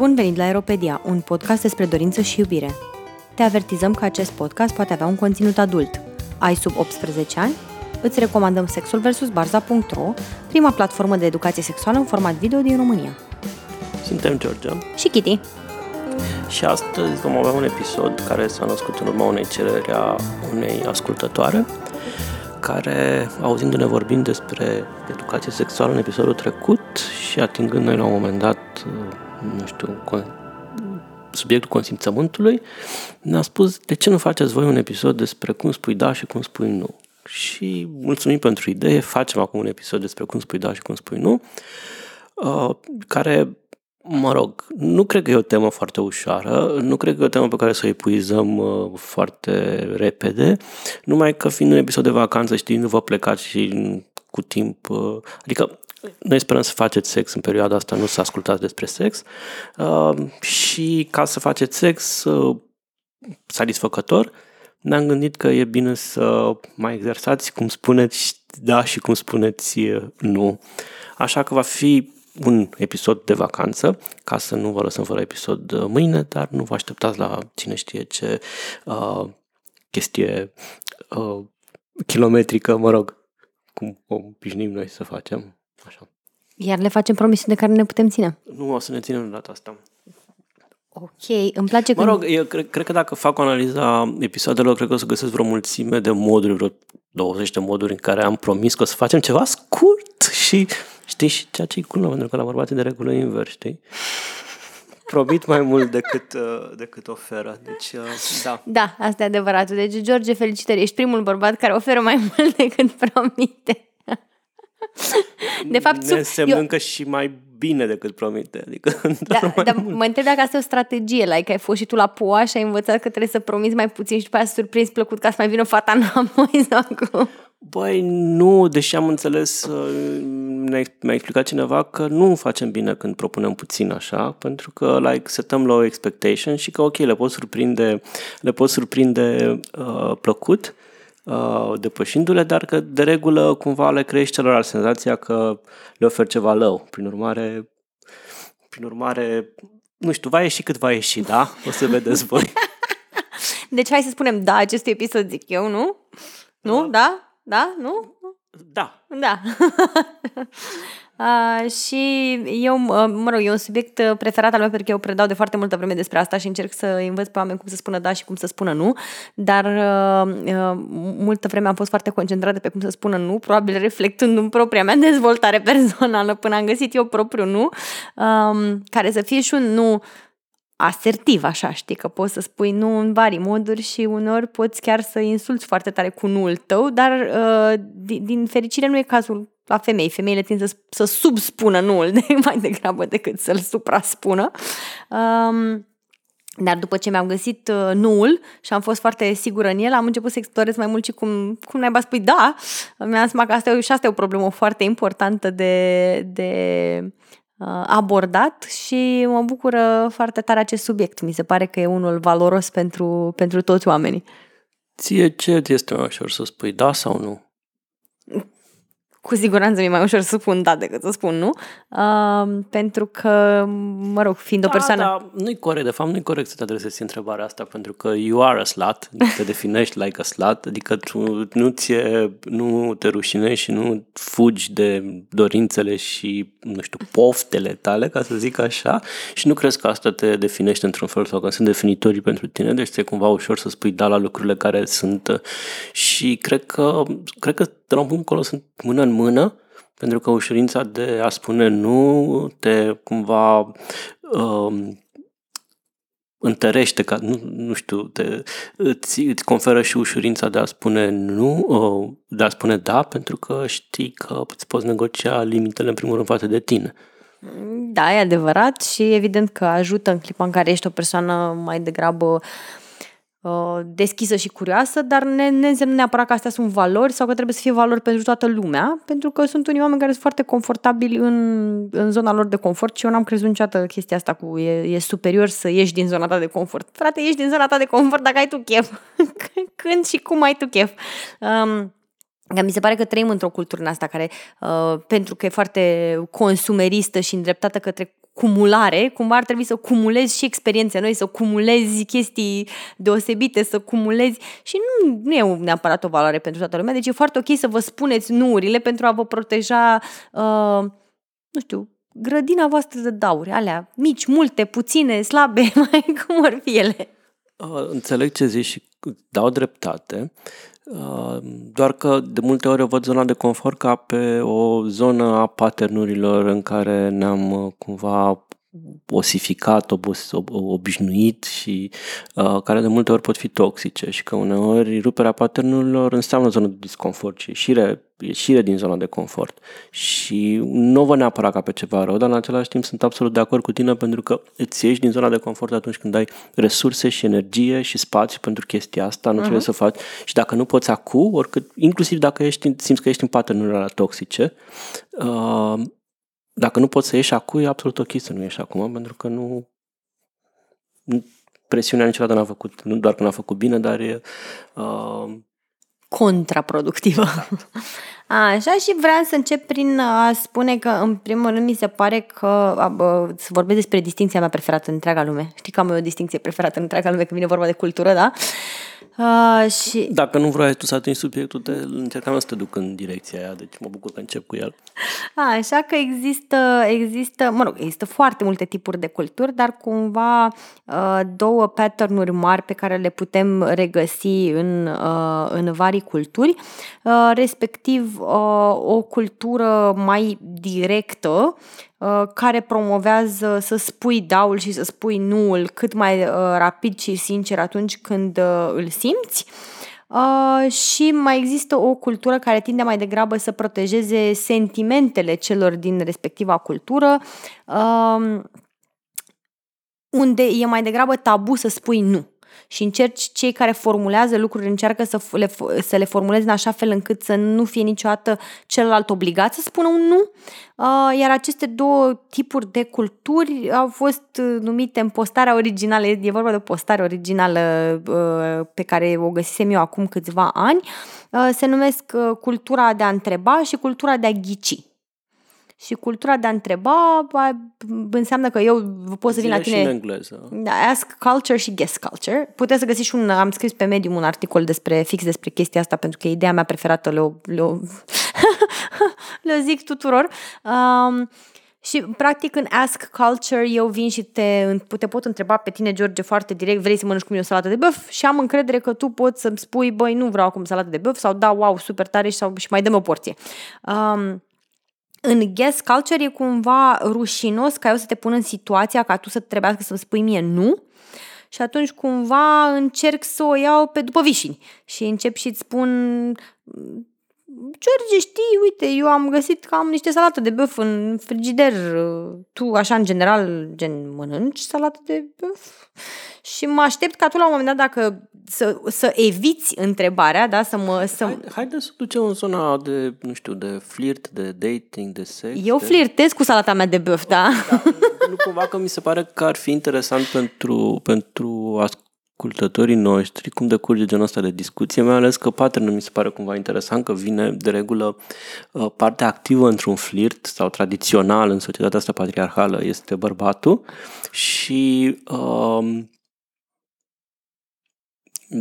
Bun venit la Aeropedia, un podcast despre dorință și iubire. Te avertizăm că acest podcast poate avea un conținut adult. Ai sub 18 ani? Îți recomandăm Sexul vs. Barza.ro, prima platformă de educație sexuală în format video din România. Suntem George Și Kitty. și astăzi vom avea un episod care s-a născut în urma unei cereri a unei ascultătoare care, auzindu-ne vorbind despre educație sexuală în episodul trecut și atingând noi la un moment dat, nu știu, con- subiectul consimțământului, ne-a spus de ce nu faceți voi un episod despre cum spui da și cum spui nu. Și mulțumim pentru idee, facem acum un episod despre cum spui da și cum spui nu, uh, care, mă rog, nu cred că e o temă foarte ușoară, nu cred că e o temă pe care să o epuizăm uh, foarte repede, numai că fiind un episod de vacanță, știi, nu vă plecați și cu timp, uh, adică noi sperăm să faceți sex în perioada asta, nu să ascultați despre sex uh, și ca să faceți sex uh, satisfăcător, ne-am gândit că e bine să mai exersați cum spuneți da și cum spuneți uh, nu. Așa că va fi un episod de vacanță, ca să nu vă lăsăm fără episod uh, mâine, dar nu vă așteptați la cine știe ce uh, chestie uh, kilometrică, mă rog, cum o obișnuim noi să facem. Așa. Iar le facem promisiuni de care ne putem ține. Nu o să ne ținem de data asta. Ok, îmi place Mă când... rog, eu cred, cred că dacă fac o analiză a episoadelor, cred că o să găsesc vreo mulțime de moduri, vreo 20 de moduri în care am promis că o să facem ceva scurt și știi și ceea ce e culmea, pentru că la bărbații de regulă e invers, știi? Promit mai mult decât, uh, decât oferă. Deci, uh, da. Da, asta e adevărat. Deci, George, felicitări. Ești primul bărbat care oferă mai mult decât promite. De fapt, ne sub- însemnând eu- că și mai bine decât promite. Adică, Da, mai dar mult. mă întreb dacă asta e o strategie, like ai fost și tu la PUA și ai învățat că trebuie să promiți mai puțin și după aia surprins plăcut ca să mai vină fata înapoi sau cum. Băi, nu, deși am înțeles, uh, ne-a, mi-a explicat cineva că nu facem bine când propunem puțin așa, pentru că, like, setăm low expectation și că, ok, le pot surprinde, le pot surprinde uh, plăcut, uh, depășindu-le, dar că, de regulă, cumva le crești celorlalți senzația că le oferi ceva lău. Prin urmare, prin urmare, nu știu, va ieși cât va ieși, da? O să vedeți voi. Deci hai să spunem da acestui episod, zic eu, nu? Nu? Da? Da? Nu? Da, Da. Uh, și eu, uh, mă rog, e un subiect uh, preferat al meu pentru că eu predau de foarte multă vreme despre asta și încerc să învăț pe oameni cum să spună da și cum să spună nu, dar uh, uh, multă vreme am fost foarte concentrată pe cum să spună nu, probabil reflectând în propria mea dezvoltare personală până am găsit eu propriu nu, um, care să fie și un nu asertiv, așa, știi, că poți să spui nu în vari moduri și uneori poți chiar să insulți foarte tare cu nuul tău, dar uh, din, din fericire nu e cazul la femei. Femeile tind să, să subspună nuul de, mai degrabă decât să-l supraspună. Um, dar după ce mi-am găsit uh, nuul și am fost foarte sigură în el, am început să explorez mai mult și cum, cum naiba spui da. Mi-am seama că asta e, și asta e o problemă foarte importantă de, de uh, abordat și mă bucură foarte tare acest subiect. Mi se pare că e unul valoros pentru, pentru toți oamenii. ție ce ți este mai ușor să spui da sau nu? Cu siguranță mi-e mai ușor să spun da decât să spun nu, uh, pentru că, mă rog, fiind o persoană... Da, da, nu-i corect, de fapt nu-i corect să te adresezi întrebarea asta, pentru că you are a slut, adică te definești like a slut, adică tu nu, ție, nu te rușinești și nu fugi de dorințele și, nu știu, poftele tale, ca să zic așa, și nu crezi că asta te definește într-un fel sau că sunt definitorii pentru tine, deci ți-e cumva ușor să spui da la lucrurile care sunt. Și cred că, cred că de la un punct încolo sunt mână în mână, pentru că ușurința de a spune nu te cumva um, întărește, ca, nu, nu știu, te, îți, îți conferă și ușurința de a spune nu, uh, de a spune da, pentru că știi că îți poți negocia limitele în primul rând față de tine. Da, e adevărat și evident că ajută în clipa în care ești o persoană mai degrabă uh, deschisă și curioasă, dar ne, ne înseamnă neapărat că astea sunt valori sau că trebuie să fie valori pentru toată lumea, pentru că sunt unii oameni care sunt foarte confortabili în, în zona lor de confort și eu n-am crezut niciodată chestia asta cu e, e superior să ieși din zona ta de confort. Frate, ieși din zona ta de confort dacă ai tu chef. Când și cum ai tu chef. Um, Că mi se pare că trăim într-o cultură în asta care, uh, pentru că e foarte consumeristă și îndreptată către cumulare, cumva ar trebui să cumulezi și experiențe noi, să cumulezi chestii deosebite, să cumulezi și nu, nu e neapărat o valoare pentru toată lumea, deci e foarte ok să vă spuneți nuurile pentru a vă proteja, uh, nu știu, grădina voastră de dauri, alea mici, multe, puține, slabe, mai cum ar fi ele. Uh, înțeleg ce zici și dau dreptate, uh, doar că de multe ori eu văd zona de confort ca pe o zonă a paternurilor în care ne-am uh, cumva osificat, obos, ob, obișnuit și uh, care de multe ori pot fi toxice și că uneori ruperea paternurilor înseamnă o zonă de disconfort și ieșire, ieșire din zona de confort. Și nu vă neapărat ca pe ceva rău, dar în același timp sunt absolut de acord cu tine pentru că îți ieși din zona de confort atunci când ai resurse și energie și spațiu pentru chestia asta, nu uh-huh. trebuie să faci. Și dacă nu poți acu, oricât, inclusiv dacă ești, simți că ești în paternurile toxice, uh, dacă nu poți să ieși acum, e absolut ok să nu ieși acum, pentru că nu... Presiunea niciodată n-a făcut, nu doar că n-a făcut bine, dar e... Uh, contraproductivă. Așa și vreau să încep prin a spune că, în primul rând, mi se pare că să vorbesc despre distinția mea preferată în întreaga lume. Știi că am eu o distinție preferată în întreaga lume când vine vorba de cultură, da? Uh, și... Dacă nu vrei tu să atingi subiectul, te încercam să te duc în direcția aia, deci mă bucur că încep cu el. A, așa că există, există, mă rog, există foarte multe tipuri de culturi, dar cumva uh, două pattern mari pe care le putem regăsi în, uh, în vari culturi, uh, respectiv uh, o cultură mai directă Uh, care promovează să spui daul și să spui nuul cât mai uh, rapid și sincer atunci când uh, îl simți. Uh, și mai există o cultură care tinde mai degrabă să protejeze sentimentele celor din respectiva cultură, uh, unde e mai degrabă tabu să spui nu și încerci, cei care formulează lucruri încearcă să le, să le formuleze în așa fel încât să nu fie niciodată celălalt obligat să spună un nu, uh, iar aceste două tipuri de culturi au fost numite în postarea originală, e vorba de o postare originală uh, pe care o găsisem eu acum câțiva ani, uh, se numesc cultura de a întreba și cultura de a ghici. Și cultura de a întreba înseamnă că eu pot să vin la tine... Și în engleză. Da, ask culture și guess culture. Puteți să găsiți și un... Am scris pe Medium un articol despre fix despre chestia asta, pentru că e ideea mea preferată, le-o, le-o, le zic tuturor. Um, și, practic, în Ask Culture eu vin și te, te pot întreba pe tine, George, foarte direct, vrei să mănânci cu mine o salată de băf? Și am încredere că tu poți să-mi spui, băi, nu vreau acum salată de băf sau da, wow, super tare și, sau, și mai dăm o porție. Um, în guest culture e cumva rușinos ca eu să te pun în situația ca tu să trebuiască să-mi spui mie nu? Și atunci cumva încerc să o iau pe după vișini și încep și îți spun George, știi, uite, eu am găsit că am niște salată de băf în frigider. Tu, așa, în general, gen, mănânci salată de băf? Și mă aștept ca tu, la un moment dat, dacă să, să eviți întrebarea, da, să mă... Să... Hai, haide să ducem în zona de, nu știu, de flirt, de dating, de sex. Eu de... flirtez cu salata mea de băf, da? da nu cumva că mi se pare că ar fi interesant pentru, pentru ascultătorii noștri cum decurge genul ăsta de discuție, mai ales că pattern mi se pare cumva interesant că vine de regulă uh, partea activă într-un flirt sau tradițional în societatea asta patriarhală este bărbatul și uh,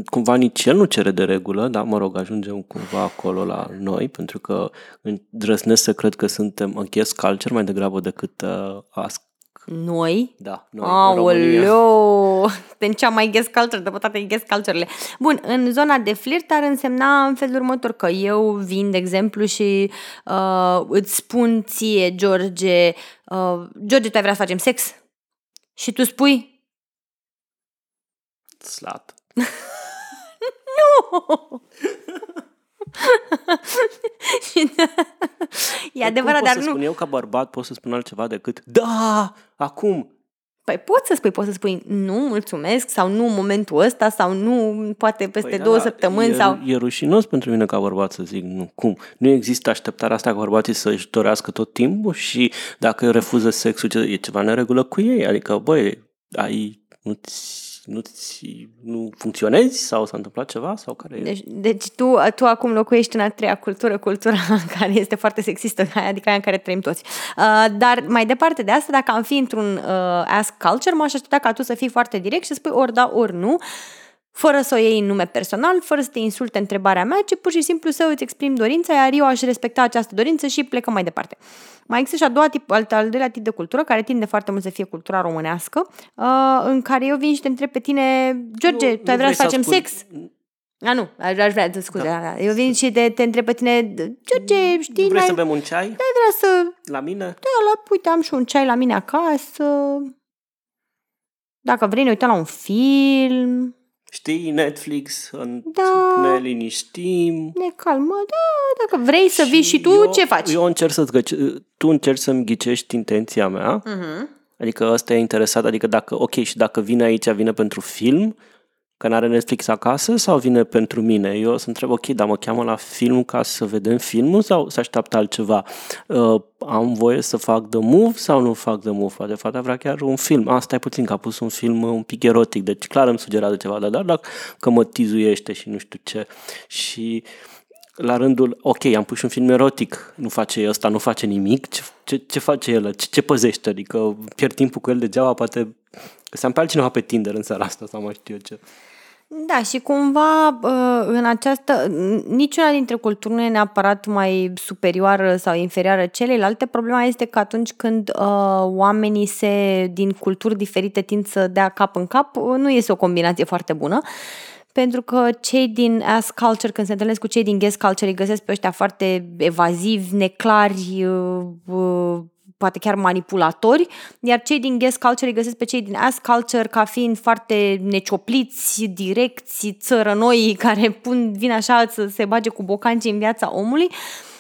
cumva nici el nu cere de regulă, dar mă rog, ajungem cumva acolo la noi, pentru că îndrăznesc să cred că suntem în chest culture mai degrabă decât uh, ask noi? Da, noi, Aoleu! Suntem cea mai guest culture de pe toate guest culture Bun, în zona de flirt ar însemna în felul următor că eu vin, de exemplu, și uh, îți spun ție, George, uh, George, tu ai vrea să facem sex? Și tu spui? Slat. nu! e adevărat, dar nu... să spun eu ca bărbat pot să spun altceva decât da, acum. Păi poți să spui, poți să spui nu, mulțumesc sau nu în momentul ăsta sau nu poate peste păi, două da, săptămâni e, sau... E rușinos pentru mine ca bărbat să zic nu. Cum? Nu există așteptarea asta ca bărbații să-și dorească tot timpul și dacă refuză sexul e ceva neregulă cu ei. Adică, băi, ai, nu nu, nu funcționezi sau s-a întâmplat ceva? sau care Deci, deci tu, tu acum locuiești în a treia cultură, cultura care este foarte sexistă, adică aia în care trăim toți. Uh, dar mai departe de asta, dacă am fi într-un uh, ask culture, m-aș aștepta ca tu să fii foarte direct și să spui ori da, ori nu fără să o iei în nume personal, fără să te insulte întrebarea mea, ci pur și simplu să îți exprimi dorința, iar eu aș respecta această dorință și plecăm mai departe. Mai există și a doua tip, al, al doilea tip de cultură, care tinde foarte mult să fie cultura românească, uh, în care eu vin și te întreb pe tine, George, nu, tu ai vrea să facem ascult... sex? A, nu, aș vrea, scuze, da. eu vin și te, te întreb pe tine, George, știi... Vrei să bem un ceai? Ai vrea să... La mine? Da, la, uite, am și un ceai la mine acasă. Dacă vrei, ne uităm la un film Știi, Netflix, da. ne liniștim. Ne calmă, da, dacă vrei să vii și tu, eu, ce faci? Eu încerc să găci, tu încerci să-mi ghicești intenția mea. Uh-huh. Adică ăsta e interesat, adică dacă, ok, și dacă vine aici, vine pentru film, că n-are Netflix acasă sau vine pentru mine? Eu o să întreb, ok, dar mă cheamă la film ca să vedem filmul sau să așteaptă altceva? Uh, am voie să fac The Move sau nu fac The Move? De fapt, vrea chiar un film. Asta e puțin, că a pus un film un pic erotic, deci clar îmi sugerează ceva, dar dacă că mă tizuiește și nu știu ce. Și la rândul, ok, am pus un film erotic, nu face ăsta, nu face nimic, ce, ce, ce face el, ce, ce păzește, adică pierd timpul cu el degeaba, poate găseam pe altcineva pe Tinder în seara asta sau mai știu eu ce. Da, și cumva în această, niciuna dintre culturi nu e neapărat mai superioară sau inferioară celelalte. Problema este că atunci când uh, oamenii se, din culturi diferite tind să dea cap în cap, nu este o combinație foarte bună pentru că cei din ass culture, când se întâlnesc cu cei din guest culture, îi găsesc pe ăștia foarte evazivi, neclari, uh, poate chiar manipulatori, iar cei din guest culture îi găsesc pe cei din ass culture ca fiind foarte neciopliți, direcți, țărănoi, care pun, vin așa să se bage cu bocanci în viața omului.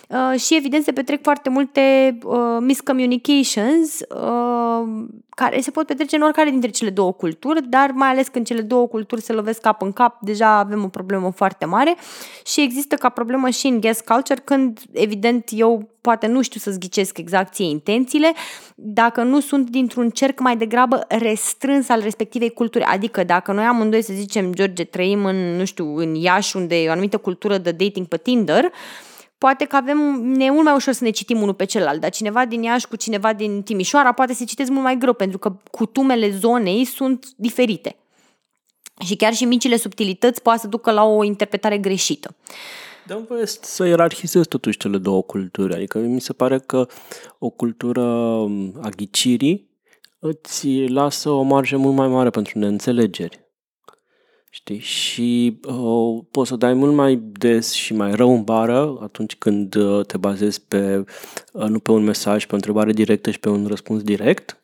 Uh, Uh, și evident se petrec foarte multe uh, miscommunications uh, care se pot petrece în oricare dintre cele două culturi, dar mai ales când cele două culturi se lovesc cap în cap, deja avem o problemă foarte mare și există ca problemă și în guest culture când evident eu poate nu știu să zghicesc exact ție intențiile, dacă nu sunt dintr-un cerc mai degrabă restrâns al respectivei culturi. Adică dacă noi amândoi, să zicem, George, trăim în, nu știu, în Iași, unde e o anumită cultură de dating pe Tinder, uh, poate că avem, ne e mult mai ușor să ne citim unul pe celălalt, dar cineva din Iași cu cineva din Timișoara poate să citesc mult mai greu, pentru că cutumele zonei sunt diferite. Și chiar și micile subtilități poate să ducă la o interpretare greșită. Dar voie să ierarhizez totuși cele două culturi. Adică mi se pare că o cultură a ghicirii îți lasă o marjă mult mai mare pentru neînțelegeri. Știi? Și uh, poți să dai mult mai des și mai rău în bară atunci când uh, te bazezi pe, uh, nu pe un mesaj, pe o întrebare directă și pe un răspuns direct.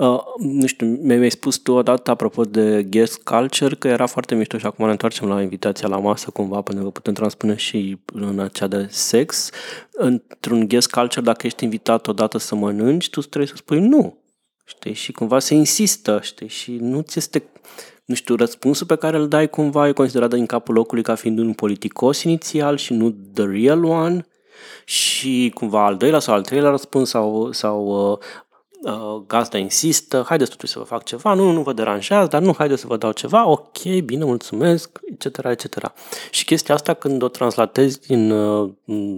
Uh, nu știu, mi-ai spus tu odată apropo de guest culture că era foarte mișto și acum ne întoarcem la invitația la masă cumva pentru că putem transpune și în acea de sex. Într-un guest culture, dacă ești invitat odată să mănânci, tu trebuie să spui nu. Știi? Și cumva se insistă, știi? Și nu ți este nu știu, răspunsul pe care îl dai cumva e considerat în capul locului ca fiind un politicos inițial și nu the real one și cumva al doilea sau al treilea răspuns sau, sau uh, uh, gazda insistă, haideți totuși să vă fac ceva, nu, nu vă deranjează, dar nu, haideți să vă dau ceva, ok, bine, mulțumesc, etc., etc. Și chestia asta când o translatezi din uh,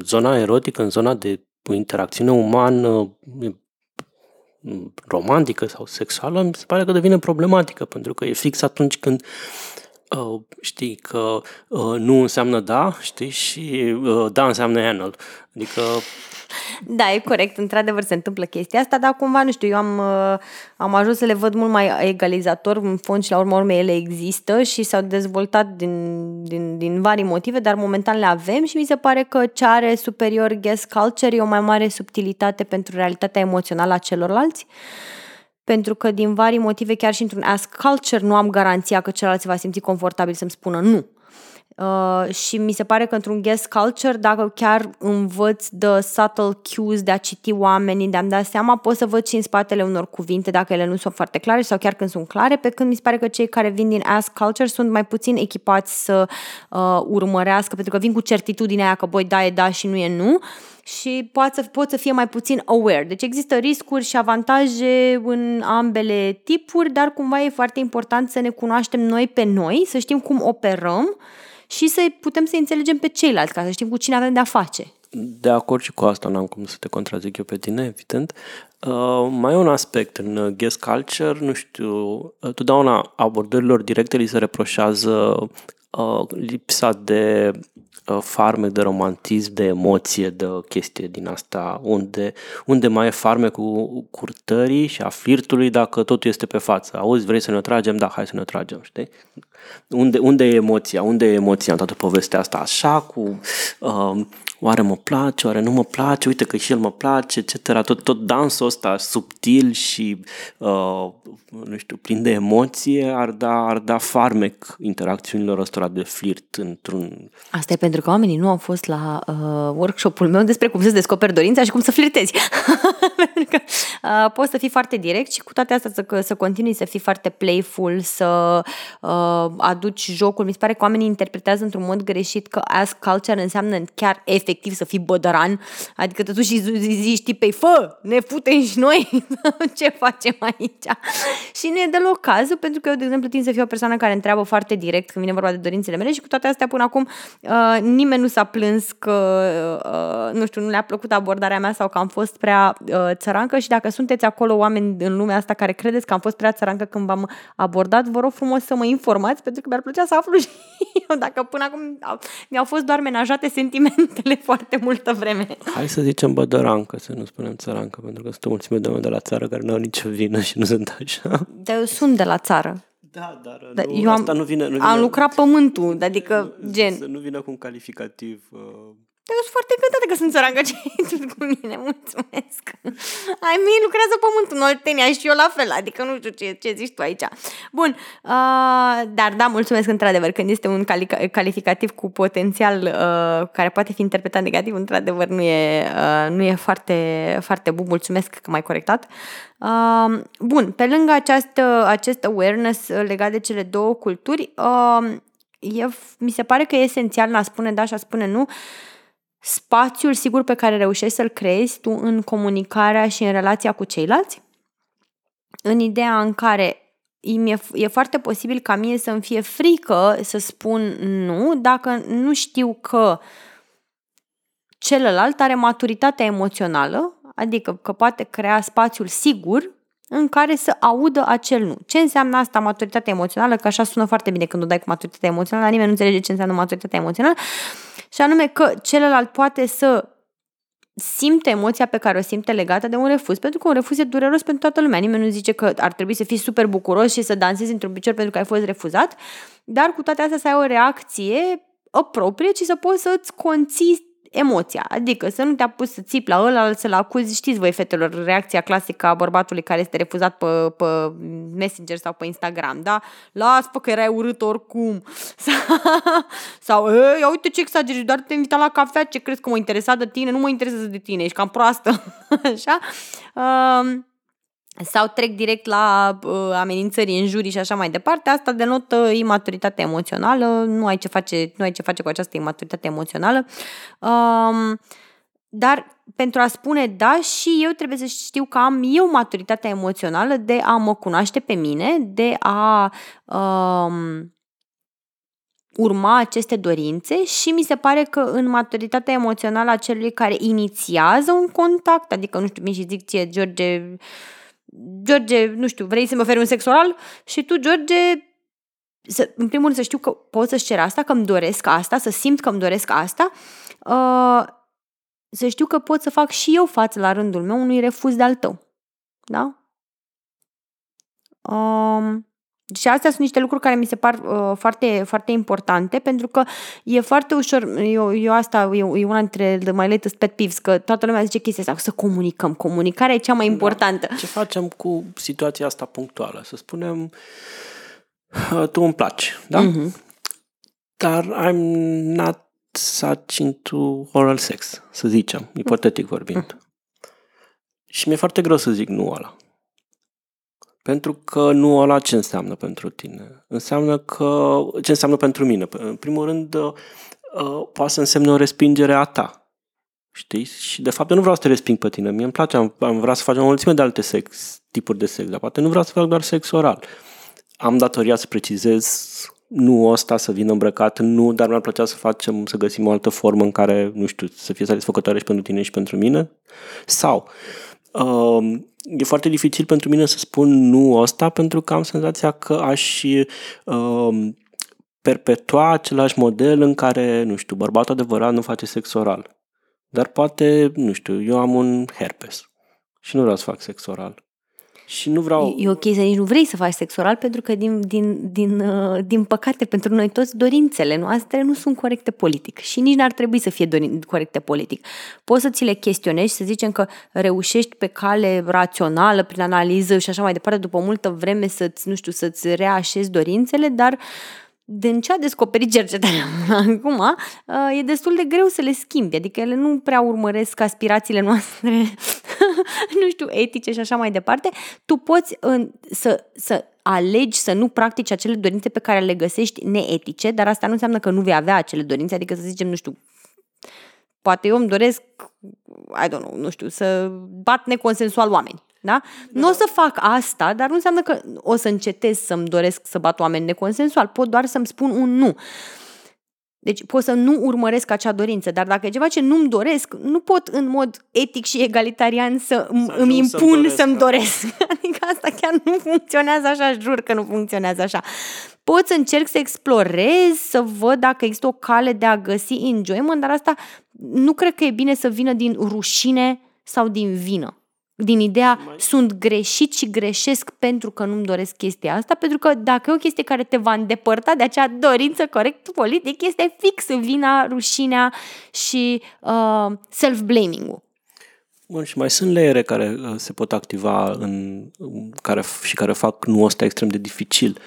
zona erotică în zona de interacțiune umană, romantică sau sexuală, mi se pare că devine problematică, pentru că e fix atunci când uh, știi că uh, nu înseamnă da, știi, și uh, da înseamnă handle. Adică da, e corect, într-adevăr se întâmplă chestia asta, dar cumva, nu știu, eu am, uh, am ajuns să le văd mult mai egalizator, în fond și la urmă urme ele există și s-au dezvoltat din, din, din vari motive, dar momentan le avem și mi se pare că ce are superior guest culture e o mai mare subtilitate pentru realitatea emoțională a celorlalți pentru că din vari motive, chiar și într-un ask culture, nu am garanția că celălalt se va simți confortabil să-mi spună nu. Uh, și mi se pare că într-un guest culture, dacă chiar învăț de subtle cues de a citi oamenii, de a-mi da seama, pot să văd și în spatele unor cuvinte dacă ele nu sunt foarte clare sau chiar când sunt clare, pe când mi se pare că cei care vin din ask culture sunt mai puțin echipați să uh, urmărească, pentru că vin cu certitudinea aia că, băi, da e da și nu e nu, și pot să, pot să fie mai puțin aware. Deci există riscuri și avantaje în ambele tipuri, dar cumva e foarte important să ne cunoaștem noi pe noi, să știm cum operăm și să putem să înțelegem pe ceilalți, ca să știm cu cine avem de-a face. De acord și cu asta, n-am cum să te contrazic eu pe tine, evident. Uh, mai e un aspect în guest culture, nu știu, uh, totdeauna abordărilor directe li se reproșează uh, lipsa de uh, farmec, de romantism, de emoție, de chestie din asta, unde, unde mai e farmecul curtării și a flirtului dacă totul este pe față. Auzi, vrei să ne tragem? Da, hai să ne tragem, știi? Unde, unde e emoția? Unde e emoția în toată povestea asta? Așa, cu uh, oare mă place, oare nu mă place, uite că și el mă place, etc. Tot, tot dansul ăsta subtil și, uh, nu știu, plin de emoție ar da, ar da farmec interacțiunilor ăstora de flirt într-un... Asta e pentru că oamenii nu au fost la uh, workshop-ul meu despre cum să-ți descoperi dorința și cum să flirtezi. pentru că uh, poți să fii foarte direct și cu toate astea să, să continui să fii foarte playful, să uh, aduci jocul. Mi se pare că oamenii interpretează într-un mod greșit că ask culture înseamnă chiar efectiv efectiv să fii bădăran, adică te duci și zici tipei, fă, ne futem și noi, ce facem aici? și nu e deloc cazul, pentru că eu, de exemplu, tind să fiu o persoană care întreabă foarte direct când vine vorba de dorințele mele și cu toate astea până acum uh, nimeni nu s-a plâns că, uh, nu știu, nu le-a plăcut abordarea mea sau că am fost prea uh, țărancă și dacă sunteți acolo oameni în lumea asta care credeți că am fost prea țărancă când v-am abordat, vă rog frumos să mă informați pentru că mi-ar plăcea să aflu și eu dacă până acum mi-au fost doar menajate sentimentele foarte multă vreme. Hai să zicem bădărancă, să nu spunem țărancă, pentru că sunt o mulțime de oameni de la țară care nu au nicio vină și nu sunt așa. Dar eu sunt de la țară. Da, dar da, nu, eu am, asta nu vine, nu vine... Am lucrat pământul, adică gen... Să nu vină cu un calificativ... Uh eu sunt foarte încântată că sunt țărancă ce cu mine, mulțumesc. Ai mie lucrează pământul în Oltenia și eu la fel, adică nu știu ce, ce zici tu aici. Bun, uh, dar da, mulțumesc într-adevăr, când este un cali- calificativ cu potențial uh, care poate fi interpretat negativ, într-adevăr nu e, uh, nu e foarte, foarte bun, mulțumesc că m-ai corectat. Uh, bun, pe lângă această, acest awareness legat de cele două culturi, uh, e, mi se pare că e esențial a spune da și a spune nu, uh, spațiul sigur pe care reușești să-l creezi tu în comunicarea și în relația cu ceilalți, în ideea în care e, e foarte posibil ca mie să-mi fie frică să spun nu dacă nu știu că celălalt are maturitatea emoțională, adică că poate crea spațiul sigur în care să audă acel nu. Ce înseamnă asta maturitatea emoțională? Că așa sună foarte bine când o dai cu maturitatea emoțională, nimeni nu înțelege ce înseamnă maturitatea emoțională și anume că celălalt poate să simte emoția pe care o simte legată de un refuz, pentru că un refuz e dureros pentru toată lumea. Nimeni nu zice că ar trebui să fii super bucuros și să dansezi într-un picior pentru că ai fost refuzat, dar cu toate astea să ai o reacție aproprie și să poți să-ți conții emoția. Adică să nu te apuci să țipi la ăla, să-l acuzi, știți voi fetelor, reacția clasică a bărbatului care este refuzat pe, pe Messenger sau pe Instagram, da? Las, pe că erai urât oricum. sau, ia uite ce exagerezi, doar te invita la cafea, ce crezi că mă interesa de tine? Nu mă interesează de tine, ești cam proastă. Așa? Um, sau trec direct la uh, amenințări, înjuri și așa mai departe, asta denotă imaturitate emoțională, nu ai ce face, nu ai ce face cu această imaturitate emoțională. Um, dar pentru a spune da și eu trebuie să știu că am eu maturitatea emoțională de a mă cunoaște pe mine, de a um, urma aceste dorințe și mi se pare că în maturitatea emoțională a celui care inițiază un contact, adică nu știu, mi și zic ție, George, George, nu știu, vrei să-mi oferi un sex oral? Și tu, George, să, în primul rând să știu că pot să-și cer asta, că îmi doresc asta, să simt că îmi doresc asta, uh, să știu că pot să fac și eu față la rândul meu unui refuz de-al tău. Da? Um, și astea sunt niște lucruri care mi se par uh, foarte, foarte importante pentru că e foarte ușor, eu, eu asta e, e una dintre the my latest pet peeves, că toată lumea zice chestia asta, să comunicăm, comunicarea e cea mai da. importantă. Da. Ce facem cu situația asta punctuală? Să spunem, uh, tu îmi placi, da? Mm-hmm. Dar I'm not such into oral sex, să zicem, ipotetic vorbind. Mm. Și mi-e foarte greu să zic nu ăla. Pentru că nu ăla ce înseamnă pentru tine. Înseamnă că, ce înseamnă pentru mine? În primul rând, uh, poate să însemne o respingere a ta. Știi? Și de fapt eu nu vreau să te resping pe tine. Mie îmi place, am, am vrea să facem o mulțime de alte sex, tipuri de sex, dar poate nu vreau să fac doar sex oral. Am datoria să precizez nu ăsta să vină îmbrăcat, nu, dar mi-ar plăcea să facem, să găsim o altă formă în care, nu știu, să fie satisfăcătoare și pentru tine și pentru mine. Sau, uh, e foarte dificil pentru mine să spun nu ăsta pentru că am senzația că aș uh, perpetua același model în care, nu știu, bărbatul adevărat nu face sex oral. Dar poate, nu știu, eu am un herpes și nu vreau să fac sex oral. Și nu vreau... E ok să nici nu vrei să faci sex oral pentru că, din, din, din, uh, din păcate, pentru noi toți, dorințele noastre nu sunt corecte politic și nici n-ar trebui să fie dorin, corecte politic. Poți să ți le chestionezi, să zicem că reușești pe cale rațională, prin analiză și așa mai departe, după multă vreme să-ți, nu știu, să-ți reașezi dorințele, dar uh, din ce a descoperit cercetarea acum, uh, e destul de greu să le schimbi, adică ele nu prea urmăresc aspirațiile noastre, nu știu, etice și așa mai departe. Tu poți să, să alegi să nu practici acele dorințe pe care le găsești neetice, dar asta nu înseamnă că nu vei avea acele dorințe, adică să zicem, nu știu, poate eu îmi doresc, I don't know, nu știu, să bat neconsensual oameni. Da? da? Nu o să fac asta, dar nu înseamnă că o să încetez să-mi doresc să bat oameni neconsensual. Pot doar să-mi spun un nu. Deci pot să nu urmăresc acea dorință, dar dacă e ceva ce nu-mi doresc, nu pot în mod etic și egalitarian să, să îmi impun să-mi doresc. Să-mi da. doresc. Adică asta chiar nu funcționează așa, jur că nu funcționează așa. Pot să încerc să explorez, să văd dacă există o cale de a găsi enjoyment, dar asta nu cred că e bine să vină din rușine sau din vină din ideea mai... sunt greșit și greșesc pentru că nu-mi doresc chestia asta, pentru că dacă e o chestie care te va îndepărta de acea dorință corect politic, este fix vina, rușinea și uh, self-blaming-ul. Bun, și mai sunt leere care uh, se pot activa în, care, și care fac nu ăsta extrem de dificil.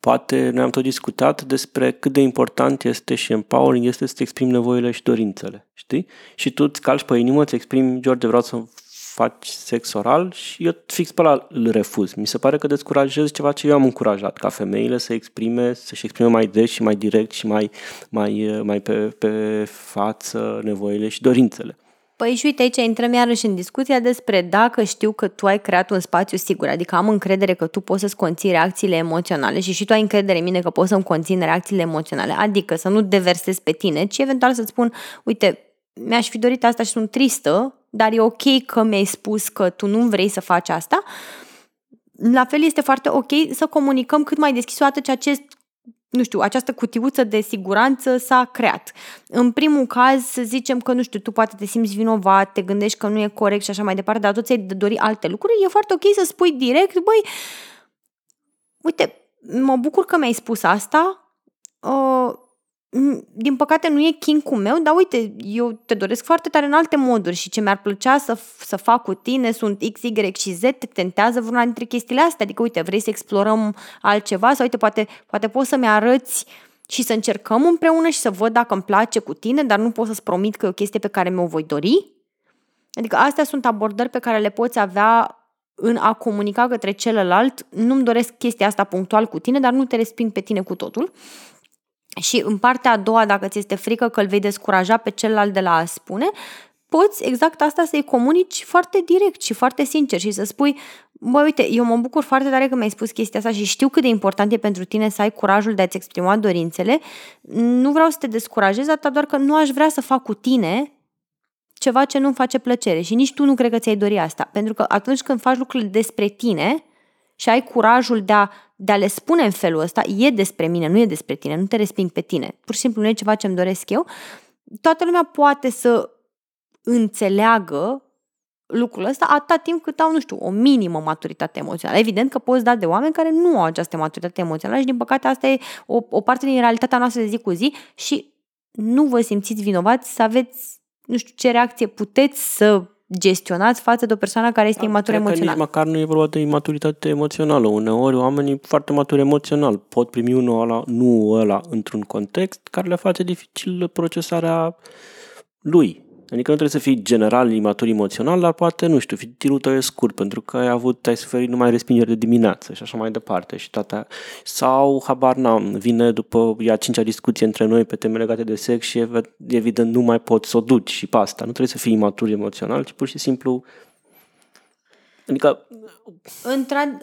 Poate noi am tot discutat despre cât de important este și empowering este să-ți exprimi nevoile și dorințele, știi? Și tu îți calci pe inimă, îți exprimi, George, vreau să faci sex oral și eu fix pe la îl refuz. Mi se pare că descurajez ceva ce eu am încurajat, ca femeile să exprime, să-și exprime mai des și mai direct și mai, mai, mai pe, pe față nevoile și dorințele. Păi și uite aici intrăm iarăși în discuția despre dacă știu că tu ai creat un spațiu sigur, adică am încredere că tu poți să-ți conții reacțiile emoționale și și tu ai încredere în mine că poți să-mi conțin reacțiile emoționale, adică să nu deversezi pe tine, ci eventual să-ți spun, uite, mi-aș fi dorit asta și sunt tristă, dar e ok că mi-ai spus că tu nu vrei să faci asta. La fel este foarte ok să comunicăm cât mai deschis odată ce acest nu știu, această cutiuță de siguranță s-a creat. În primul caz, să zicem că, nu știu, tu poate te simți vinovat, te gândești că nu e corect și așa mai departe, dar tu ți-ai dori alte lucruri, e foarte ok să spui direct, băi, uite, mă bucur că mi-ai spus asta, uh, din păcate nu e king meu, dar uite, eu te doresc foarte tare în alte moduri și ce mi-ar plăcea să, să fac cu tine sunt X, Y și Z, te tentează vreuna dintre chestiile astea, adică uite, vrei să explorăm altceva sau uite, poate, poate poți să-mi arăți și să încercăm împreună și să văd dacă îmi place cu tine, dar nu pot să-ți promit că e o chestie pe care mi-o voi dori. Adică astea sunt abordări pe care le poți avea în a comunica către celălalt, nu-mi doresc chestia asta punctual cu tine, dar nu te resping pe tine cu totul. Și în partea a doua, dacă ți este frică că îl vei descuraja pe celălalt de la a spune, poți exact asta să-i comunici foarte direct și foarte sincer și să spui, bă, uite, eu mă bucur foarte tare că mi-ai spus chestia asta și știu cât de important e pentru tine să ai curajul de a-ți exprima dorințele. Nu vreau să te descurajez, atât doar că nu aș vrea să fac cu tine ceva ce nu-mi face plăcere și nici tu nu cred că ți-ai dori asta. Pentru că atunci când faci lucrurile despre tine și ai curajul de a de a le spune în felul ăsta, e despre mine, nu e despre tine, nu te resping pe tine, pur și simplu nu e ceva ce îmi doresc eu, toată lumea poate să înțeleagă lucrul ăsta atâta timp cât au, nu știu, o minimă maturitate emoțională. Evident că poți da de oameni care nu au această maturitate emoțională și, din păcate, asta e o, o parte din realitatea noastră de zi cu zi și nu vă simțiți vinovați să aveți, nu știu, ce reacție puteți să gestionați față de o persoană care este da, imatură emoțional. nici măcar nu e vorba de imaturitate emoțională. Uneori oamenii foarte maturi emoțional pot primi unul ăla, nu ăla într-un context care le face dificil procesarea lui. Adică nu trebuie să fii general imatur emoțional, dar poate, nu știu, tirul tău e scurt pentru că ai avut, ai suferit numai respingeri de dimineață și așa mai departe. Și toate. Sau, habar n-am, vine după ea cincea discuție între noi pe teme legate de sex și evident nu mai poți să o duci și pe asta. Nu trebuie să fii imatur emoțional, ci pur și simplu Adică...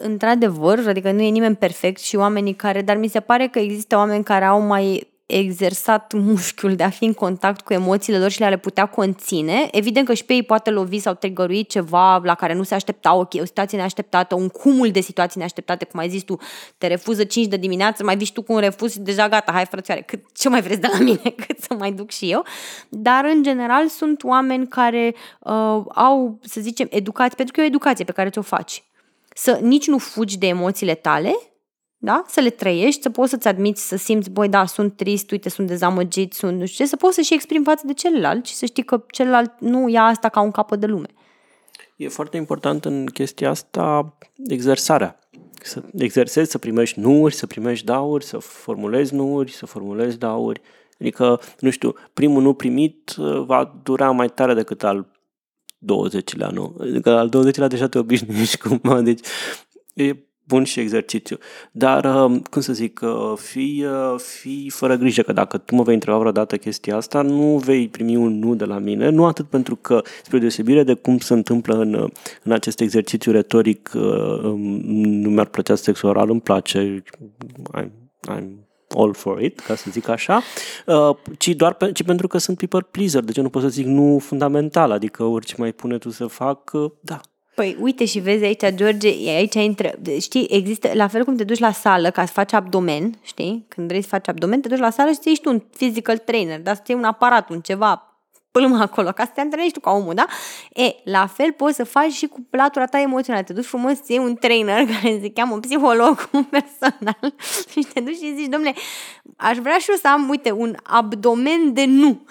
Într-adevăr, adică nu e nimeni perfect și oamenii care, dar mi se pare că există oameni care au mai exersat mușchiul de a fi în contact cu emoțiile lor și le-a putea conține. Evident că și pe ei poate lovi sau trigăruit ceva la care nu se aștepta, ok, o situație neașteptată, un cumul de situații neașteptate, cum ai zis tu, te refuză 5 de dimineață, mai vii tu cu un refuz și deja gata, hai frățioare, cât, ce mai vreți de la mine, cât să mai duc și eu. Dar, în general, sunt oameni care uh, au, să zicem, educație, pentru că e o educație pe care ți-o faci. Să nici nu fugi de emoțiile tale, da? Să le trăiești, să poți să-ți admiți, să simți, băi, da, sunt trist, uite, sunt dezamăgit, sunt nu știu ce, să poți să și exprimi față de celălalt și să știi că celălalt nu ia asta ca un capăt de lume. E foarte important în chestia asta exersarea. Să exersezi, să primești nuuri, să primești dauri, să formulezi nuuri, să formulezi dauri. Adică, nu știu, primul nu primit uh, va dura mai tare decât al 20-lea, nu? Adică al 20-lea deja te obișnuiești cumva, deci e bun și exercițiu. Dar, um, cum să zic, uh, fii, uh, fii fără grijă că dacă tu mă vei întreba vreodată chestia asta, nu vei primi un nu de la mine, nu atât pentru că, spre deosebire de cum se întâmplă în, în acest exercițiu retoric, uh, um, nu mi-ar plăcea sex oral, îmi place, I'm, I'm all for it, ca să zic așa, ci doar pe, ci pentru că sunt people pleaser, deci eu nu pot să zic nu fundamental, adică orice mai pune tu să fac, da, Păi uite și vezi aici, George, aici intră, știi, există, la fel cum te duci la sală ca să faci abdomen, știi, când vrei să faci abdomen, te duci la sală și să ești un physical trainer, dar să iei un aparat, un ceva, pâlmă acolo, ca să te antrenezi tu ca omul, da? E, la fel poți să faci și cu latura ta emoțională. Te duci frumos să iei un trainer care se cheamă psiholog, un personal și te duci și zici, domnule, aș vrea și eu să am, uite, un abdomen de nu.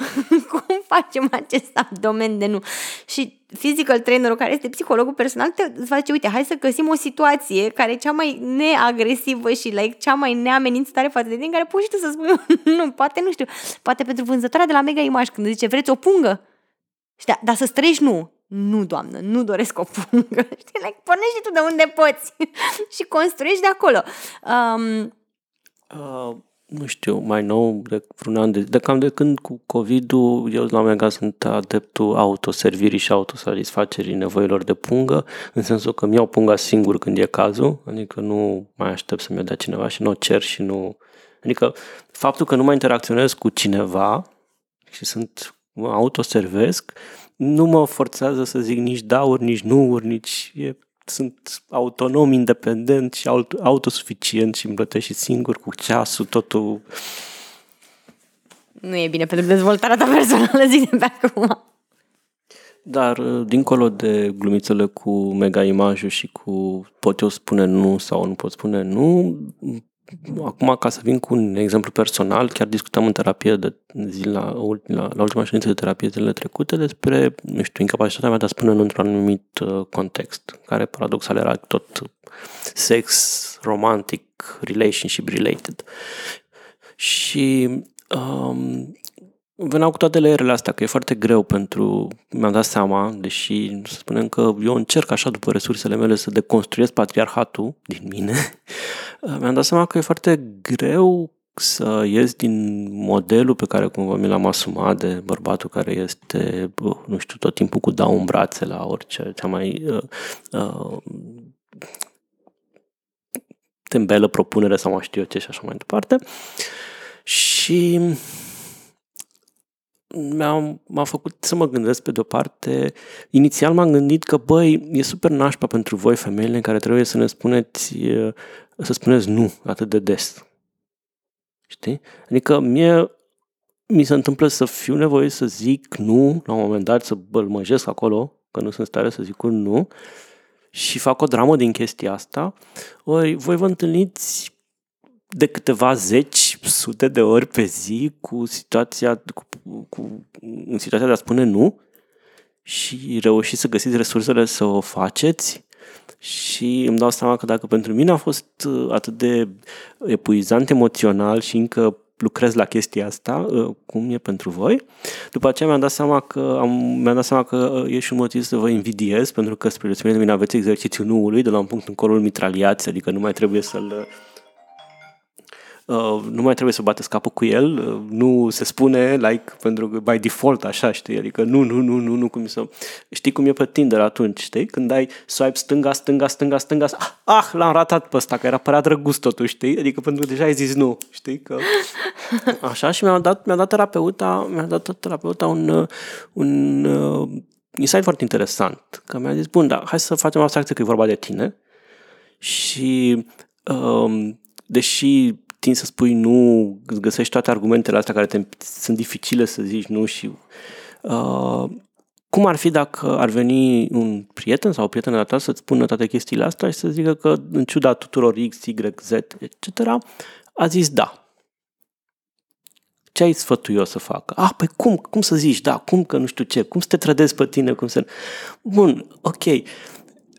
Cum facem acest abdomen de nu? Și physical trainerul care este psihologul personal te face, uite, hai să găsim o situație care e cea mai neagresivă și like, cea mai neamenințătoare față de tine, care poți și tu să spui, nu, poate, nu știu, poate pentru vânzătoarea de la Mega Image, când zice, vreți o pungă? Și da, dar să străiești, nu. Nu, doamnă, nu doresc o pungă. Știi, like, pornești tu de unde poți și construiești de acolo. Um, uh, nu știu, mai nou, de vreun an de, de cam de când cu COVID-ul, eu la Mega sunt adeptul autoservirii și autosatisfacerii nevoilor de pungă, în sensul că îmi iau punga singur când e cazul, adică nu mai aștept să-mi dea cineva și nu o cer și nu... Adică faptul că nu mai interacționez cu cineva și sunt autoservesc, nu mă forțează să zic nici dauri, nici nu nici... E sunt autonom, independent și autosuficient și îmi plătești singur cu ceasul, totul... Nu e bine pentru dezvoltarea ta personală, zic de pe acum. Dar, dincolo de glumițele cu mega imajul și cu pot eu spune nu sau nu pot spune nu, Acum, ca să vin cu un exemplu personal, chiar discutam în terapie de zi la, la, la ultima ședință de terapie zilele trecute despre, nu știu, incapacitatea mea de a spune în într-un anumit uh, context, care paradoxal era tot sex, romantic, relationship related. Și um, veneau cu toate leerele astea, că e foarte greu pentru... Mi-am dat seama, deși să spunem că eu încerc așa după resursele mele să deconstruiesc patriarhatul din mine, mi-am dat seama că e foarte greu să ies din modelul pe care cumva mi l-am asumat de bărbatul care este, nu știu, tot timpul cu dau în brațe la orice, cea mai uh, uh, tembelă propunere sau mai știu eu ce și așa mai departe. Și m-a, m-a făcut să mă gândesc pe de-o parte. Inițial m-am gândit că, băi, e super nașpa pentru voi, femeile, în care trebuie să ne spuneți, să spuneți nu atât de des. Știi? Adică mie mi se întâmplă să fiu nevoie să zic nu, la un moment dat să bălmăjesc acolo, că nu sunt stare să zic un nu, și fac o dramă din chestia asta, ori voi vă întâlniți de câteva zeci, sute de ori pe zi cu situația, cu, cu, în situația de a spune nu și reușiți să găsiți resursele să o faceți și îmi dau seama că dacă pentru mine a fost uh, atât de epuizant emoțional și încă lucrez la chestia asta, uh, cum e pentru voi. După aceea mi-am dat seama că, am, mi-am dat seama că uh, e și un motiv să vă invidiez, pentru că spre deosebire de mine aveți exercițiul nuului de la un punct încolo îl mitraliați, adică nu mai trebuie să-l Uh, nu mai trebuie să bateți capul cu el, uh, nu se spune like pentru că by default așa, știi, adică nu, nu, nu, nu, nu, cum să... Știi cum e pe Tinder atunci, știi? Când ai swipe stânga, stânga, stânga, stânga, ah, ah l-am ratat pe ăsta, că era părea drăguț totuși, știi? Adică pentru că deja ai zis nu, știi? Că... Așa și mi-a dat, mi-a dat terapeuta, mi-a dat terapeuta un, uh, un uh, insight foarte interesant, că mi-a zis, bun, da, hai să facem abstracție că e vorba de tine și uh, deși tin să spui nu, îți găsești toate argumentele astea care te, sunt dificile să zici nu și uh, cum ar fi dacă ar veni un prieten sau o prietenă ta să-ți spună toate chestiile astea și să zică că în ciuda tuturor X, Y, Z, etc., a zis da. Ce ai sfătul eu să facă? Ah, păi cum? Cum să zici da? Cum că nu știu ce? Cum să te trădezi pe tine? Cum să... Bun, ok.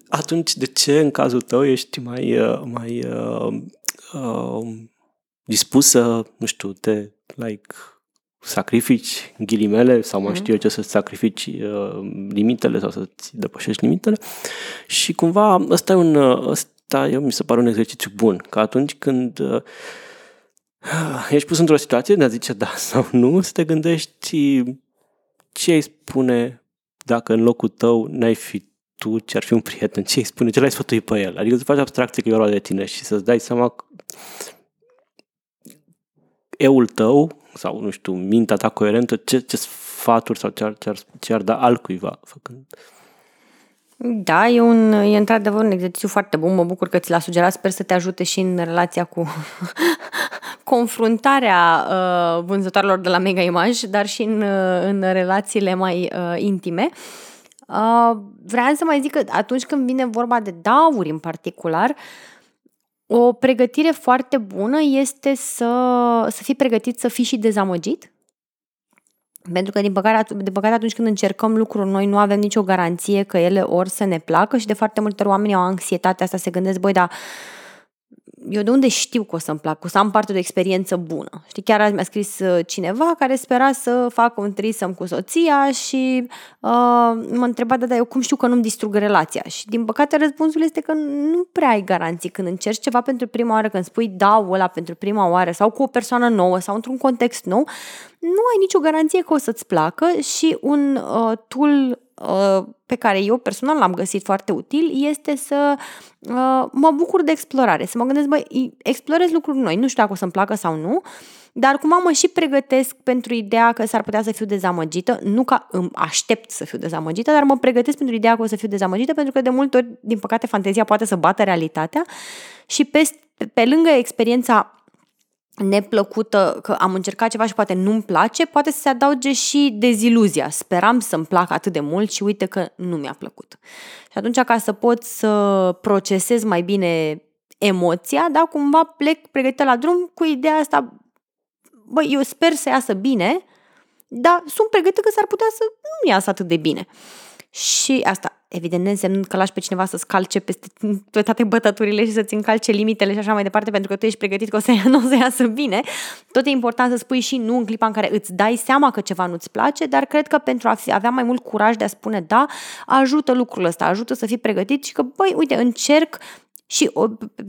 Atunci de ce în cazul tău ești mai, uh, mai uh, uh, dispus să, nu știu, te, like, sacrifici ghilimele sau mai mm-hmm. știu eu ce, să sacrifici uh, limitele sau să-ți depășești limitele și cumva ăsta e un, ăsta eu, mi se pare un exercițiu bun, că atunci când uh, ești pus într-o situație de a zice da sau nu, să te gândești ce ai spune dacă în locul tău n-ai fi tu ce ar fi un prieten, ce îi spune, ce l-ai sfătui pe el. Adică să faci abstracție că e vorba de tine și să-ți dai seama eul tău sau, nu știu, mintea ta coerentă, ce, ce sfaturi sau ce ar, ce, ar, ce ar da altcuiva făcând. Da, e, un, e într-adevăr un exercițiu foarte bun. Mă bucur că ți l-a sugerat. Sper să te ajute și în relația cu confruntarea uh, vânzătoarelor de la Mega Image, dar și în, uh, în relațiile mai uh, intime. Uh, vreau să mai zic că atunci când vine vorba de dauri în particular, uh, o pregătire foarte bună este să, să fii pregătit să fii și dezamăgit. Pentru că, din păcate, de păcate, atunci când încercăm lucruri noi, nu avem nicio garanție că ele ori să ne placă și de foarte multe ori oamenii au anxietate asta, se gândesc, băi, dar eu de unde știu că o să-mi plac, o să am parte de o experiență bună. Știi, chiar azi mi-a scris uh, cineva care spera să facă un trisăm cu soția și uh, mă întreba, da, da, eu cum știu că nu-mi distrug relația? Și din păcate răspunsul este că nu prea ai garanții când încerci ceva pentru prima oară, când spui da ăla pentru prima oară sau cu o persoană nouă sau într-un context nou, nu ai nicio garanție că o să-ți placă și un uh, tool uh, pe care eu personal l-am găsit foarte util este să uh, mă bucur de explorare, să mă gândesc, băi, explorez lucruri noi, nu știu dacă o să-mi placă sau nu, dar cumva mă și pregătesc pentru ideea că s-ar putea să fiu dezamăgită, nu ca îmi aștept să fiu dezamăgită, dar mă pregătesc pentru ideea că o să fiu dezamăgită, pentru că de multe ori, din păcate, fantezia poate să bată realitatea și pe, pe lângă experiența neplăcută, că am încercat ceva și poate nu-mi place, poate să se adauge și deziluzia. Speram să-mi placă atât de mult și uite că nu mi-a plăcut. Și atunci, ca să pot să procesez mai bine emoția, da, cumva plec pregătită la drum cu ideea asta, băi, eu sper să iasă bine, dar sunt pregătită că s-ar putea să nu iasă atât de bine. Și asta, evident, însemnând că lași pe cineva să-ți calce peste toate bătăturile și să-ți încalce limitele și așa mai departe, pentru că tu ești pregătit că o să, nu o să iasă bine. Tot e important să spui și nu în clipa în care îți dai seama că ceva nu-ți place, dar cred că pentru a avea mai mult curaj de a spune da, ajută lucrul ăsta, ajută să fii pregătit și că, băi, uite, încerc și o,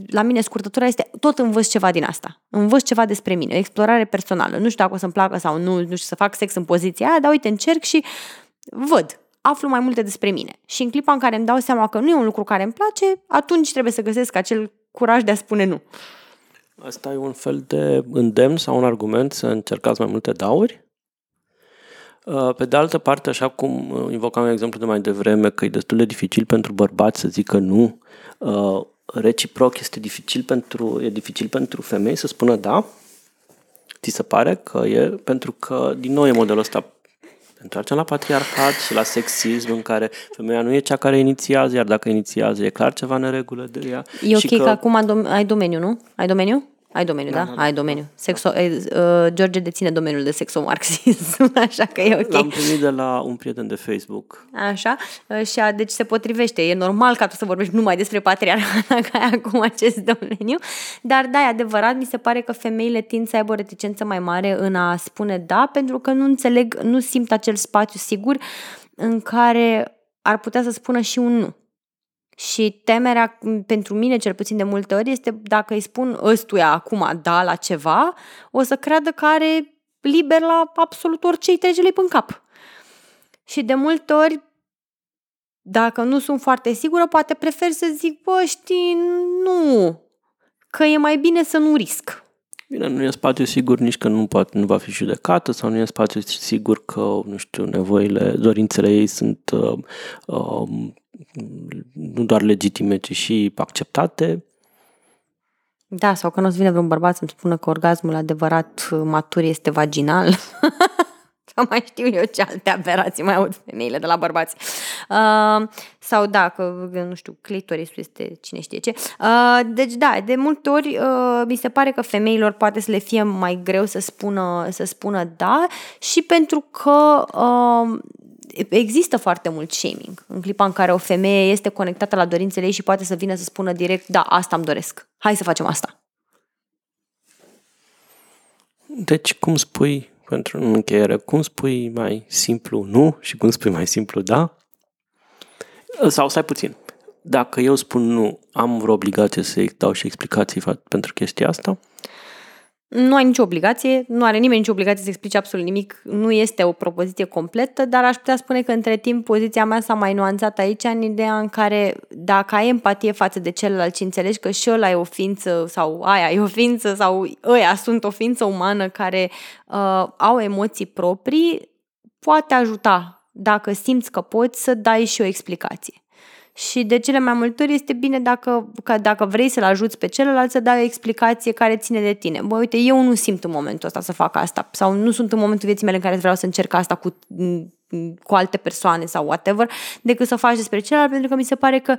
la mine scurtătura este tot învăț ceva din asta. Învăț ceva despre mine, o explorare personală. Nu știu dacă o să-mi placă sau nu, nu știu să fac sex în poziția aia, dar uite, încerc și văd aflu mai multe despre mine. Și în clipa în care îmi dau seama că nu e un lucru care îmi place, atunci trebuie să găsesc acel curaj de a spune nu. Asta e un fel de îndemn sau un argument să încercați mai multe dauri? Uh, pe de altă parte, așa cum uh, invocam exemplu de mai devreme, că e destul de dificil pentru bărbați să zică nu, uh, reciproc este dificil pentru, e dificil pentru femei să spună da? Ți se pare că e? Pentru că, din nou, e modelul ăsta întoarcem la patriarhat și la sexism în care femeia nu e cea care inițiază, iar dacă inițiază e clar ceva neregulă de ea. E ok și că, că acum ai domeniu, nu? Ai domeniu? Ai domeniu, da? da? da Ai da. domeniu. Sexo, uh, George deține domeniul de sexomarxism, așa că e ok. L-am primit de la un prieten de Facebook. Așa, uh, și a, deci se potrivește. E normal ca tu să vorbești numai despre patriarhat dacă ai acum acest domeniu, dar da, e adevărat, mi se pare că femeile tind să aibă o reticență mai mare în a spune da, pentru că nu înțeleg, nu simt acel spațiu sigur în care ar putea să spună și un nu. Și temerea, pentru mine cel puțin de multe ori, este dacă îi spun ăstuia acum da la ceva, o să creadă că are liber la absolut orice îi trece în cap. Și de multe ori, dacă nu sunt foarte sigură, poate prefer să zic, bă, știi, nu, că e mai bine să nu risc. Bine, nu e spațiu sigur nici că nu, poate, nu va fi judecată sau nu e spațiu sigur că, nu știu, nevoile, dorințele ei sunt uh, uh, nu doar legitime, ci și acceptate. Da, sau că nu o să vină vreun bărbat să-mi spună că orgasmul adevărat matur este vaginal. sau mai știu eu ce alte aberații mai aud femeile de la bărbați. Uh, sau da, că, nu știu, clitorisul este cine știe ce. Uh, deci da, de multe ori uh, mi se pare că femeilor poate să le fie mai greu să spună, să spună da și pentru că uh, există foarte mult shaming în clipa în care o femeie este conectată la dorințele ei și poate să vină să spună direct, da, asta îmi doresc, hai să facem asta. Deci, cum spui, pentru încheiere, cum spui mai simplu nu și cum spui mai simplu da? Sau stai puțin. Dacă eu spun nu, am vreo obligație să-i dau și explicații pentru chestia asta? Nu ai nicio obligație, nu are nimeni nicio obligație să explice absolut nimic, nu este o propoziție completă, dar aș putea spune că între timp poziția mea s-a mai nuanțat aici în ideea în care dacă ai empatie față de celălalt și înțelegi că și ăla e o ființă sau aia e o ființă sau ăia sunt o ființă umană care uh, au emoții proprii, poate ajuta dacă simți că poți să dai și o explicație. Și de cele mai multe ori este bine dacă, că dacă vrei să-l ajuți pe celălalt să dai o explicație care ține de tine. Bă, uite, eu nu simt în momentul ăsta să fac asta sau nu sunt în momentul vieții mele în care vreau să încerc asta cu, cu alte persoane sau whatever, decât să faci despre celălalt, pentru că mi se pare că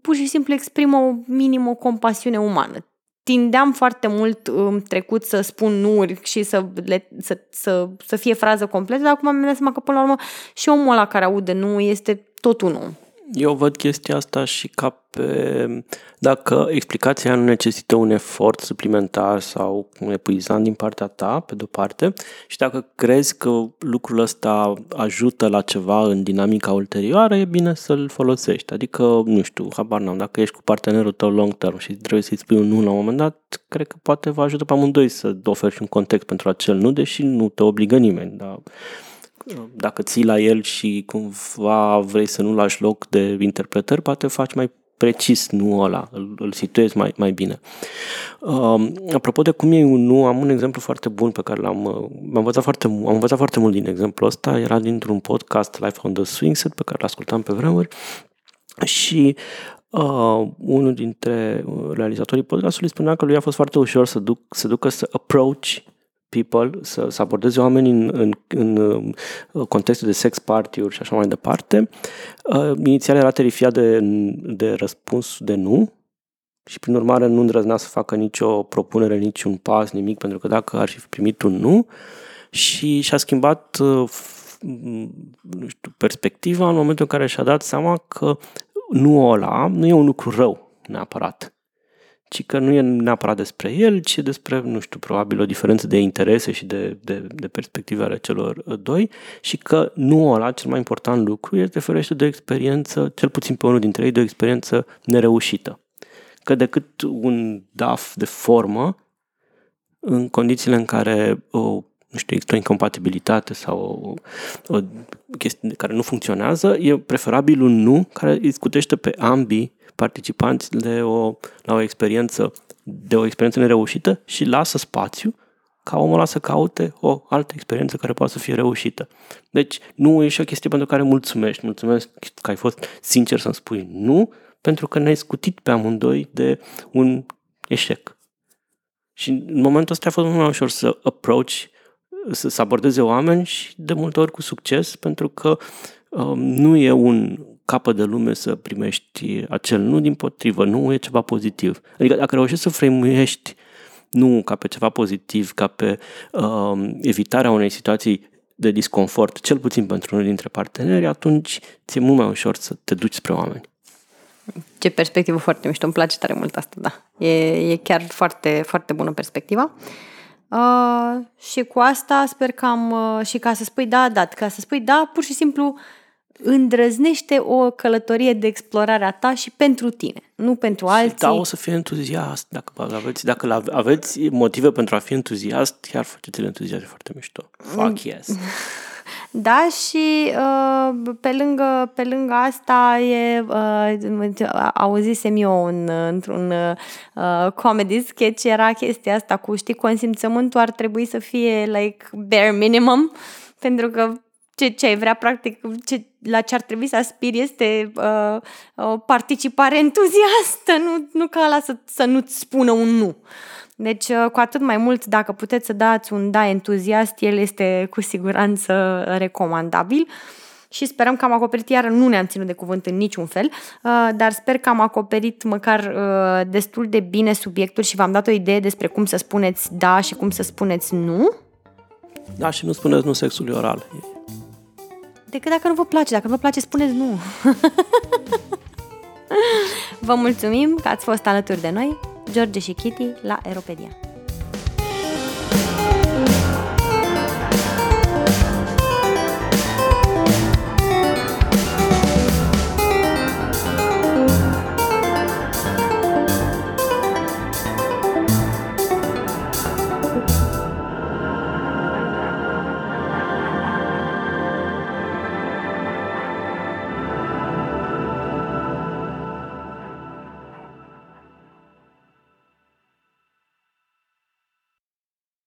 pur și simplu exprimă o minimă o compasiune umană tindeam foarte mult în trecut să spun nu și să, le, să, să, să fie frază completă, dar acum mi-am dat seama că până la urmă și omul ăla care aude nu este tot un om. Eu văd chestia asta și ca pe... Dacă explicația nu necesită un efort suplimentar sau un epuizant din partea ta, pe de-o parte, și dacă crezi că lucrul ăsta ajută la ceva în dinamica ulterioară, e bine să-l folosești. Adică, nu știu, habar n-am, dacă ești cu partenerul tău long term și trebuie să-i spui un nu la un moment dat, cred că poate vă ajută pe amândoi să oferi și un context pentru acel nu, deși nu te obligă nimeni, dar dacă ții la el și cumva vrei să nu lași loc de interpretări, poate faci mai precis nu ăla, îl, îl situezi mai, mai bine. Uh, apropo de cum e un nu, am un exemplu foarte bun pe care l-am uh, am învățat foarte, am învățat foarte mult din exemplul ăsta, era dintr-un podcast Life on the Swing Set pe care l-ascultam pe vremuri și uh, unul dintre realizatorii podcastului spunea că lui a fost foarte ușor să, duc, să ducă să approach people, să, să abordeze oameni în, în, în uh, contextul de sex party-uri și așa mai departe. Uh, inițial era terifiat de, de răspuns de nu și prin urmare nu îndrăznea să facă nicio propunere, niciun pas, nimic, pentru că dacă ar fi primit un nu și și-a schimbat uh, nu știu, perspectiva în momentul în care și-a dat seama că nu ăla nu e un lucru rău neapărat ci că nu e neapărat despre el, ci despre, nu știu, probabil o diferență de interese și de, de, de perspective ale celor uh, doi și că nu ăla, cel mai important lucru, este ferește de o experiență, cel puțin pe unul dintre ei, de o experiență nereușită. Că decât un DAF de formă, în condițiile în care o nu știu, există o incompatibilitate sau o, o chestie care nu funcționează, e preferabil un nu care îi scutește pe ambii participanți de o, la o experiență, de o experiență nereușită și lasă spațiu ca omul ăla să caute o altă experiență care poate să fie reușită. Deci nu e și o chestie pentru care mulțumești. Mulțumesc că ai fost sincer să-mi spui nu, pentru că ne-ai scutit pe amândoi de un eșec. Și în momentul ăsta a fost mult mai ușor să approach, să, să abordeze oameni și de multe ori cu succes, pentru că um, nu e un capăt de lume să primești acel nu, din potrivă, nu e ceva pozitiv. Adică dacă reușești să frăimuiești nu ca pe ceva pozitiv, ca pe uh, evitarea unei situații de disconfort, cel puțin pentru unul dintre parteneri, atunci ți-e mult mai ușor să te duci spre oameni. Ce perspectivă foarte mișto, îmi place tare mult asta, da. E, e chiar foarte, foarte bună perspectiva. Uh, și cu asta sper că am, uh, și ca să spui da, da, ca să spui da, pur și simplu îndrăznește o călătorie de explorare a ta și pentru tine, nu pentru alții. Da, o să fie entuziast. Dacă aveți, dacă aveți motive pentru a fi entuziast, chiar faceți-l entuziast, e foarte mișto. Fuck yes. Da, și uh, pe, lângă, pe lângă asta e, uh, auzisem eu în, într-un uh, comedy sketch, era chestia asta cu, știi, consimțământul ar trebui să fie like bare minimum, pentru că ce, ce ai vrea, practic, ce, la ce ar trebui să aspiri este uh, o participare entuziastă, nu, nu ca ăla să, să nu-ți spună un nu. Deci, uh, cu atât mai mult, dacă puteți să dați un da entuziast, el este cu siguranță recomandabil. Și sperăm că am acoperit, iar nu ne-am ținut de cuvânt în niciun fel, uh, dar sper că am acoperit măcar uh, destul de bine subiectul și v-am dat o idee despre cum să spuneți da și cum să spuneți nu. Da, și nu spuneți nu sexului oral. Decât dacă nu vă place. Dacă nu vă place, spuneți nu. vă mulțumim că ați fost alături de noi. George și Kitty la Aeropedia.